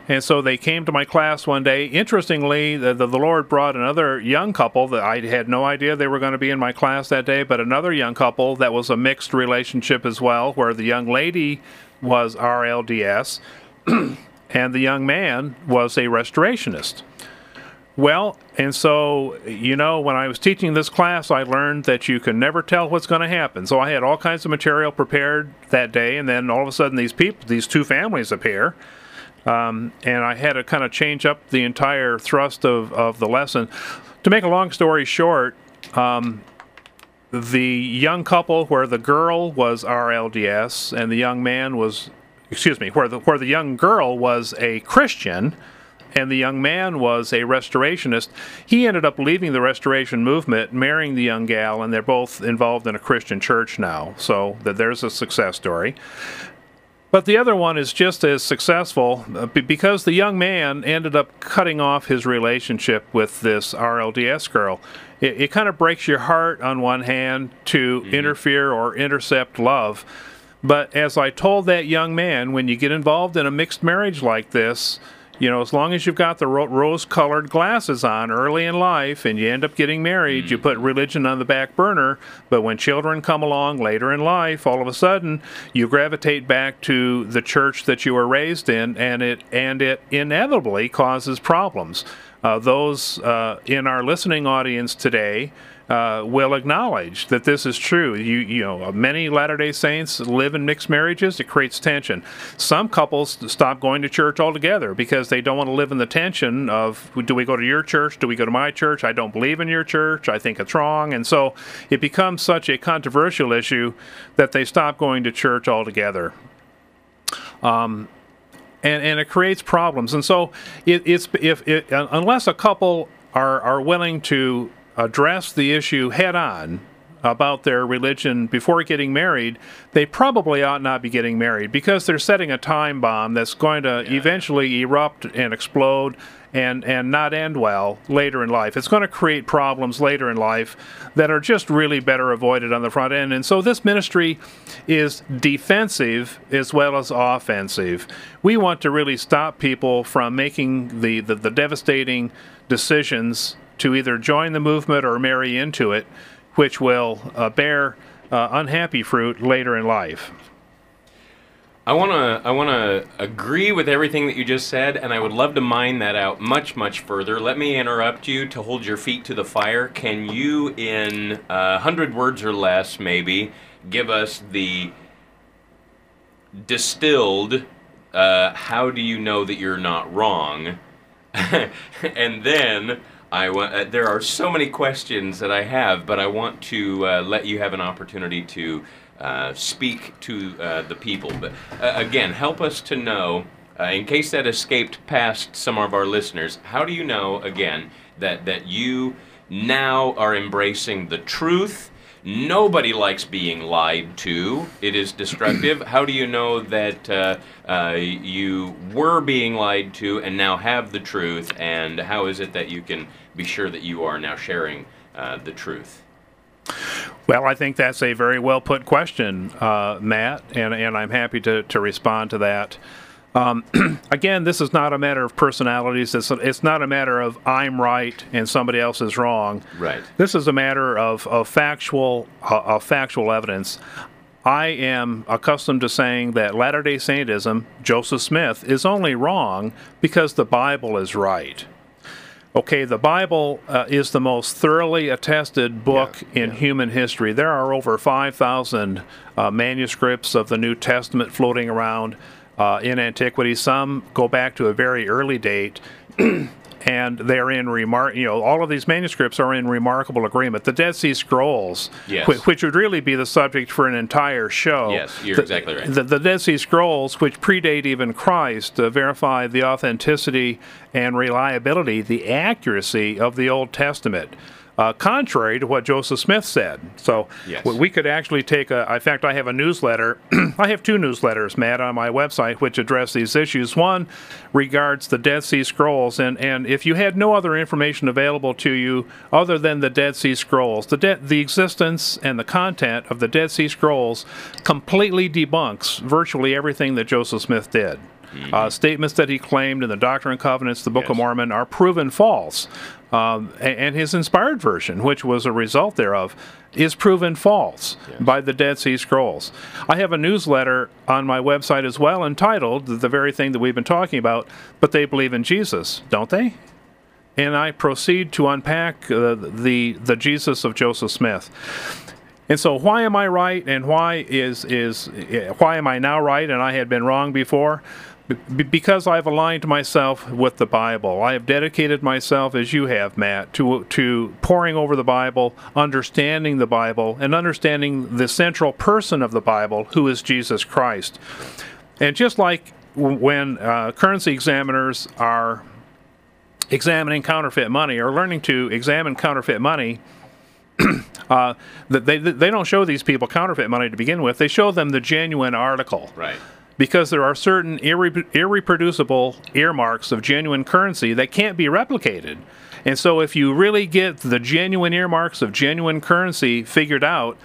[SPEAKER 3] And so they came to my class one day. Interestingly, the, the, the, Lord brought another young couple that I had no idea they were going to be in my class that day, but another young couple that was a mixed relationship as well, where the young lady was RLDS <clears throat> and the young man was a restorationist. Well, and so, you know, when I was teaching this class, I learned that you can never tell what's going to happen. So I had all kinds of material prepared that day, and then all of a sudden, these people, these two families appear. Um, and I had to kind of change up the entire thrust of, of the lesson. To make a long story short, um, the young couple where the girl was RLDS and the young man was, excuse me, where the where the young girl was a Christian and the young man was a restorationist, he ended up leaving the restoration movement, marrying the young gal, and they're both involved in a Christian church now. So that there's a success story. But the other one is just as successful uh, because the young man ended up cutting off his relationship with this RLDS girl. It, it kind of breaks your heart on one hand to interfere or intercept love. But as I told that young man, when you get involved in a mixed marriage like this, you know, as long as you've got the ro- rose colored glasses on early in life and you end up getting married, you put religion on the back burner. But when children come along later in life, all of a sudden you gravitate back to the church that you were raised in, and it and it inevitably causes problems. Uh, those uh, in our listening audience today uh, will acknowledge that this is true. You, you know, many Latter Day Saints live in mixed marriages. It creates tension. Some couples stop going to church altogether because they don't want to live in the tension of do we go to your church? Do we go to my church? I don't believe in your church. I think it's wrong, and so it becomes such a controversial issue that they stop going to church altogether Um, and and it creates problems. And so it, it's if it, unless a couple are are willing to address the issue head on about their religion before getting married, they probably ought not be getting married because they're setting a time bomb that's going to eventually erupt and explode and and not end well later in life. It's going to create problems later in life that are just really better avoided on the front end. And so this ministry is defensive as well as offensive. We want to really stop people from making the, the, the devastating decisions to either join the movement or marry into it, which will uh, bear uh, unhappy fruit later in life.
[SPEAKER 1] I want to I want to agree with everything that you just said and I would love to mine that out much much further. Let me interrupt you to hold your feet to the fire. Can you in a 100 words or less maybe give us the distilled uh, how do you know that you're not wrong? <laughs> and then I want. Uh, there are so many questions that I have, but I want to uh, let you have an opportunity to uh, speak to uh, the people. But uh, again, help us to know uh, in case that escaped past some of our listeners, how do you know, again, that, that you now are embracing the truth? Nobody likes being lied to. It is destructive. How do you know that uh, uh, you were being lied to and now have the truth? And how is it that you can be sure that you are now sharing uh, the truth?
[SPEAKER 3] Well, I think that's a very well put question, uh, Matt, and, and I'm happy to, to respond to that. Um, <clears throat> again, this is not a matter of personalities. It's, it's not a matter of I'm right and somebody else is wrong.
[SPEAKER 1] Right.
[SPEAKER 3] This is a matter of, of factual uh, of factual evidence. I am accustomed to saying that Latter day Saintism, Joseph Smith, is only wrong because the Bible is right. Okay, the Bible uh, is the most thoroughly attested book
[SPEAKER 1] Yeah,
[SPEAKER 3] in
[SPEAKER 1] yeah.
[SPEAKER 3] human history. There are over 5,000 uh, manuscripts of the New Testament floating around uh, in antiquity. Some go back to a very early date. <clears throat> And they're in remark, you know, all of these manuscripts are in remarkable agreement. The Dead Sea Scrolls,
[SPEAKER 1] Yes.
[SPEAKER 3] whi- which would really be the subject for an entire show.
[SPEAKER 1] Yes, you're
[SPEAKER 3] The-
[SPEAKER 1] exactly right.
[SPEAKER 3] The, the Dead Sea Scrolls, which predate even Christ, uh, verify the authenticity and reliability, the accuracy of the Old Testament. Uh, contrary to what Joseph Smith said. So
[SPEAKER 1] Yes.
[SPEAKER 3] we- could actually take a. In fact, I have a newsletter. <clears throat> I have two newsletters, Matt, on my website, which address these issues. One regards the Dead Sea Scrolls, and, and if you had no other information available to you other than the Dead Sea Scrolls, the de- the existence and the content of the Dead Sea Scrolls completely debunks virtually everything that Joseph Smith did. Uh, statements that he claimed in the Doctrine and Covenants, the Book of Mormon, are proven false. Um, and his inspired version, which was a result thereof, is proven false by the Dead Sea Scrolls. I have a newsletter on my website as well entitled the very thing that we've been talking about, but they believe in Jesus, don't they? And I proceed to unpack uh, the the Jesus of Joseph Smith. And so, why am I right, and why is is eh, why am I now right, and I had been wrong before? Because I've aligned myself with the Bible. I have dedicated myself, as you have, Matt, to to pouring over the Bible, understanding the Bible, and understanding the central person of the Bible, who is Jesus Christ. And just like when uh, currency examiners are examining counterfeit money or learning to examine counterfeit money, <clears throat> uh, they they don't show these people counterfeit money to begin with. They show them the genuine article
[SPEAKER 1] Right.
[SPEAKER 3] Because there are certain irre- irreproducible earmarks of genuine currency that can't be replicated. And so, if you really get the genuine earmarks of genuine currency figured out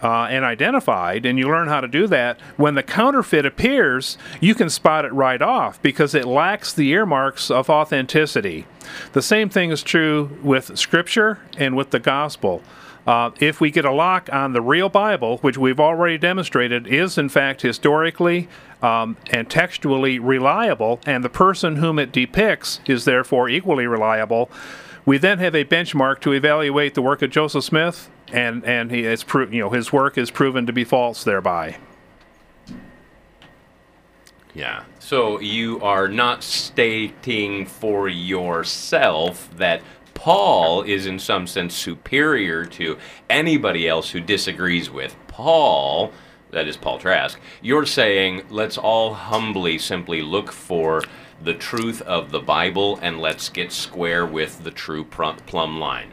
[SPEAKER 3] uh, and identified, and you learn how to do that, when the counterfeit appears, you can spot it right off because it lacks the earmarks of authenticity. The same thing is true with Scripture and with the Gospel. Uh, if we get a lock on the real Bible, which we've already demonstrated is in fact historically um, and textually reliable, and the person whom it depicts is therefore equally reliable, we then have a benchmark to evaluate the work of Joseph Smith, and and he pro- you know his work is proven to be false thereby.
[SPEAKER 1] Yeah. So you are not stating for yourself that Paul is in some sense superior to anybody else who disagrees with Paul, that is Paul Trask. You're saying let's all humbly simply look for the truth of the Bible and let's get square with the true plum plumb line.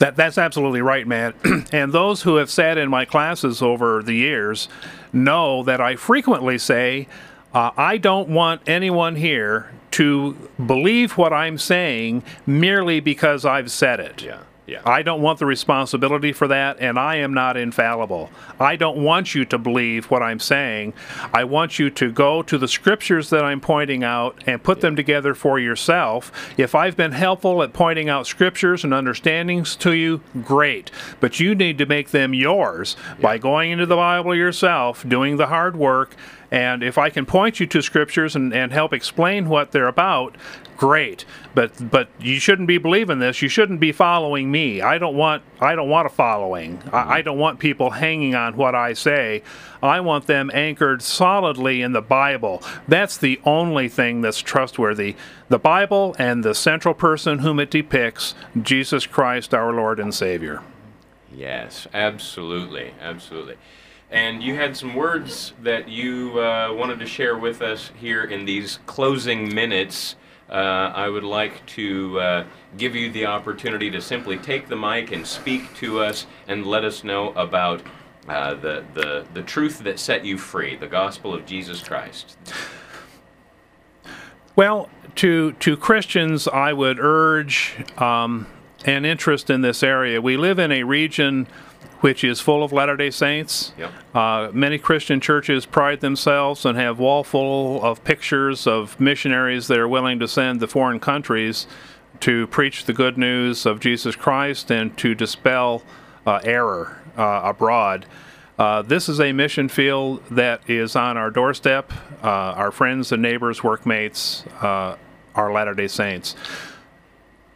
[SPEAKER 3] That that's absolutely right, man. <clears throat> and those who have sat in my classes over the years know that I frequently say, uh, I don't want anyone here to believe what I'm saying merely because I've said it.
[SPEAKER 1] Yeah. Yeah.
[SPEAKER 3] I don't want the responsibility for that, and I am not infallible. I don't want you to believe what I'm saying. I want you to go to the scriptures that I'm pointing out and put them together for yourself. If I've been helpful at pointing out scriptures and understandings to you, great. But you need to make them yours by going into the Bible yourself, doing the hard work. And if I can point you to scriptures and, and help explain what they're about, great. But but you shouldn't be believing this. You shouldn't be following me. I don't want I don't want a following. I, I don't want people hanging on what I say. I want them anchored solidly in the Bible. That's the only thing that's trustworthy. The Bible and the central person whom it depicts, Jesus Christ, our Lord and Savior.
[SPEAKER 1] Yes, absolutely, absolutely. And you had some words that you uh, wanted to share with us here in these closing minutes. Uh, I would like to uh, give you the opportunity to simply take the mic and speak to us and let us know about uh, the, the, the truth that set you free, the gospel of Jesus Christ.
[SPEAKER 3] Well, to to Christians, I would urge um, an interest in this area. We live in a region which is full of Latter-day Saints.
[SPEAKER 1] Yep.
[SPEAKER 3] Uh, many Christian churches pride themselves and have wall full of pictures of missionaries they are willing to send to foreign countries to preach the good news of Jesus Christ and to dispel uh, error uh, abroad. Uh, this is a mission field that is on our doorstep. Uh, our friends and neighbors, workmates, uh, are Latter day Saints.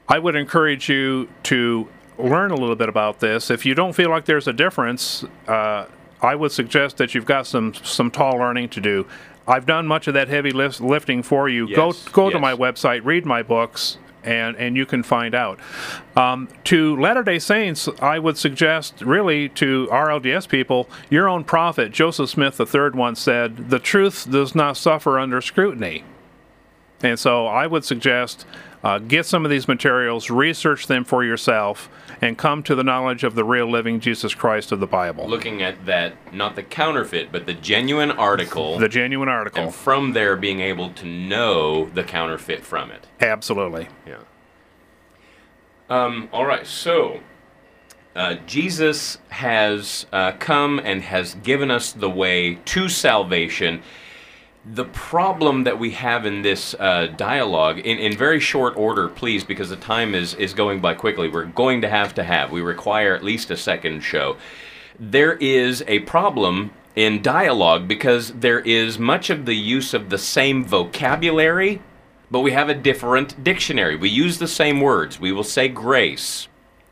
[SPEAKER 3] I would encourage you to learn a little bit about this. If you don't feel like there's a difference, uh, I would suggest that you've got some some tall learning to do. I've done much of that heavy lift, lifting for you.
[SPEAKER 1] Yes,
[SPEAKER 3] Go go to my website, read my books, and and you can find out. Um, to Latter Day Saints, I would suggest really to RLDS people, your own prophet Joseph Smith III once said, "The truth does not suffer under scrutiny." And so I would suggest uh, get some of these materials, research them for yourself, and come to the knowledge of the real living Jesus Christ of the Bible.
[SPEAKER 1] Looking at that, not the counterfeit, but the genuine article,
[SPEAKER 3] the genuine article.
[SPEAKER 1] and from there being able to know the counterfeit from it.
[SPEAKER 3] Absolutely.
[SPEAKER 1] Yeah. Um, all right, so uh, Jesus has uh, come and has given us the way to salvation. The problem that we have in this uh, dialogue, in, in very short order, please, because the time is, is going by quickly, we're going to have to have, we require at least a second show. There is a problem in dialogue because there is much of the use of the same vocabulary but we have a different dictionary. We use the same words. We will say grace.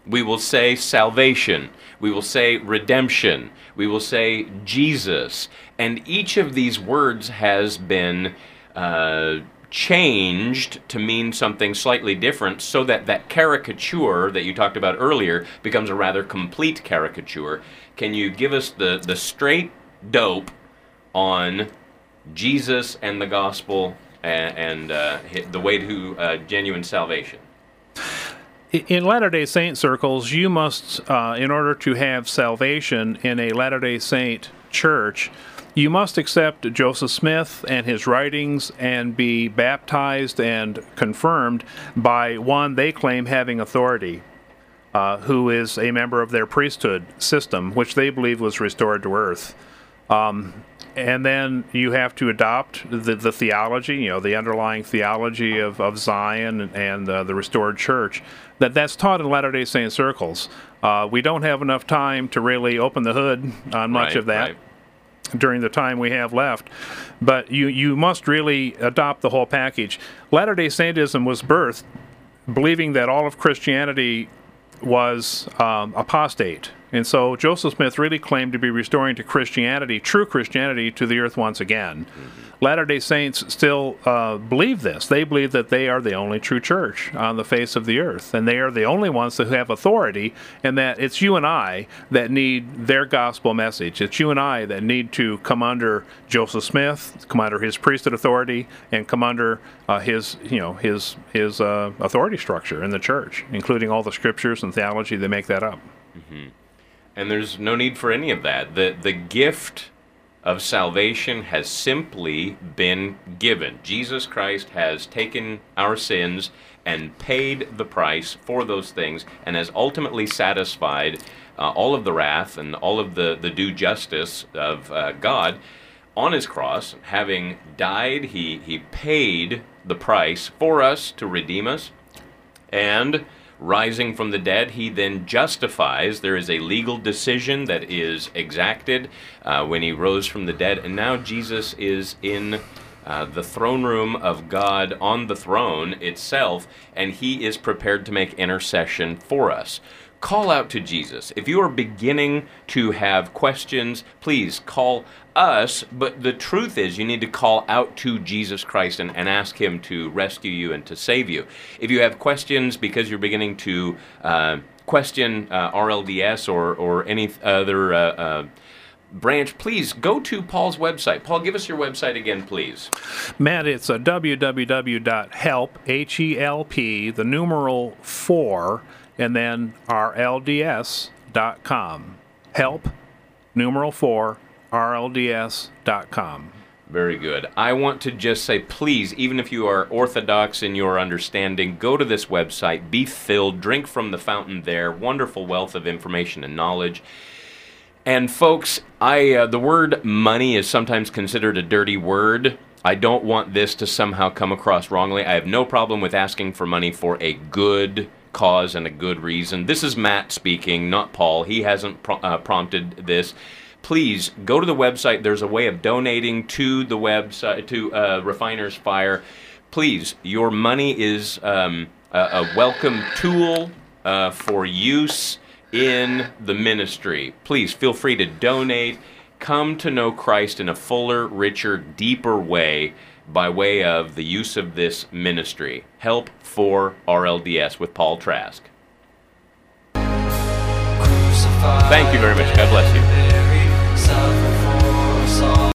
[SPEAKER 1] We will say salvation. We will say redemption. We will say Jesus. And each of these words has been uh, changed to mean something slightly different so that that caricature that you talked about earlier becomes a rather complete caricature. Can you give us the, the straight dope on Jesus and the gospel and, and uh, the way to uh, genuine salvation.
[SPEAKER 3] In Latter day Saint circles, you must, uh, in order to have salvation in a Latter day Saint church, you must accept Joseph Smith and his writings and be baptized and confirmed by one they claim having authority, uh, who is a member of their priesthood system, which they believe was restored to earth. Um, and then you have to adopt the, the theology, you know, the underlying theology of, of Zion and, and uh, the restored church. That that's taught in Latter Day Saint circles. Uh, we don't have enough time to really open the hood on much
[SPEAKER 1] Right,
[SPEAKER 3] of that
[SPEAKER 1] right.
[SPEAKER 3] during the time we have left. But you you must really adopt the whole package. Latter Day Saintism was birthed believing that all of Christianity was um, apostate. And so Joseph Smith really claimed to be restoring to Christianity, true Christianity, to the earth once again. Latter day Saints still uh, believe this. They believe that they are the only true church on the face of the earth, and they are the only ones that have authority, and that it's you and I that need their gospel message. It's you and I that need to come under Joseph Smith, come under his priesthood authority, and come under uh, his, you know, his his uh, authority structure in the church, including all the scriptures and theology that make that up.
[SPEAKER 1] And there's no need for any of that. The, the gift of salvation has simply been given. Jesus Christ has taken our sins and paid the price for those things and has ultimately satisfied uh, all of the wrath and all of the, the due justice of uh, God on his cross. Having died, he, he paid the price for us to redeem us. And rising from the dead, he then justifies. There is a legal decision that is exacted uh, when he rose from the dead. And now Jesus is in uh, the throne room of God on the throne itself, and he is prepared to make intercession for us. Call out to Jesus. If you are beginning to have questions, please call us. But the truth is, you need to call out to Jesus Christ and, and ask Him to rescue you and to save you. If you have questions because you're beginning to uh, question uh, RLDS or, or any other uh, uh, branch, please go to Paul's website. Paul, give us your website again, please.
[SPEAKER 3] Matt, it's a www.help, H-E-L-P, the numeral 4, and then rlds.com. Help, numeral 4, rlds.com.
[SPEAKER 1] Very good. I want to just say, please, even if you are orthodox in your understanding, go to this website, be filled, drink from the fountain there. Wonderful wealth of information and knowledge. And folks, I uh, the word money is sometimes considered a dirty word. I don't want this to somehow come across wrongly. I have no problem with asking for money for a good cause and a good reason. This is Matt speaking, not Paul. He hasn't pro- uh, prompted this. Please go to the website. There's a way of donating to the website to uh, Refiner's Fire. Please, your money is um, a, a welcome tool uh, for use in the ministry. Please feel free to donate. Come to know Christ in a fuller, richer, deeper way by way of the use of this ministry. Help for RLDS with Paul Trask. Thank you very much. God bless you.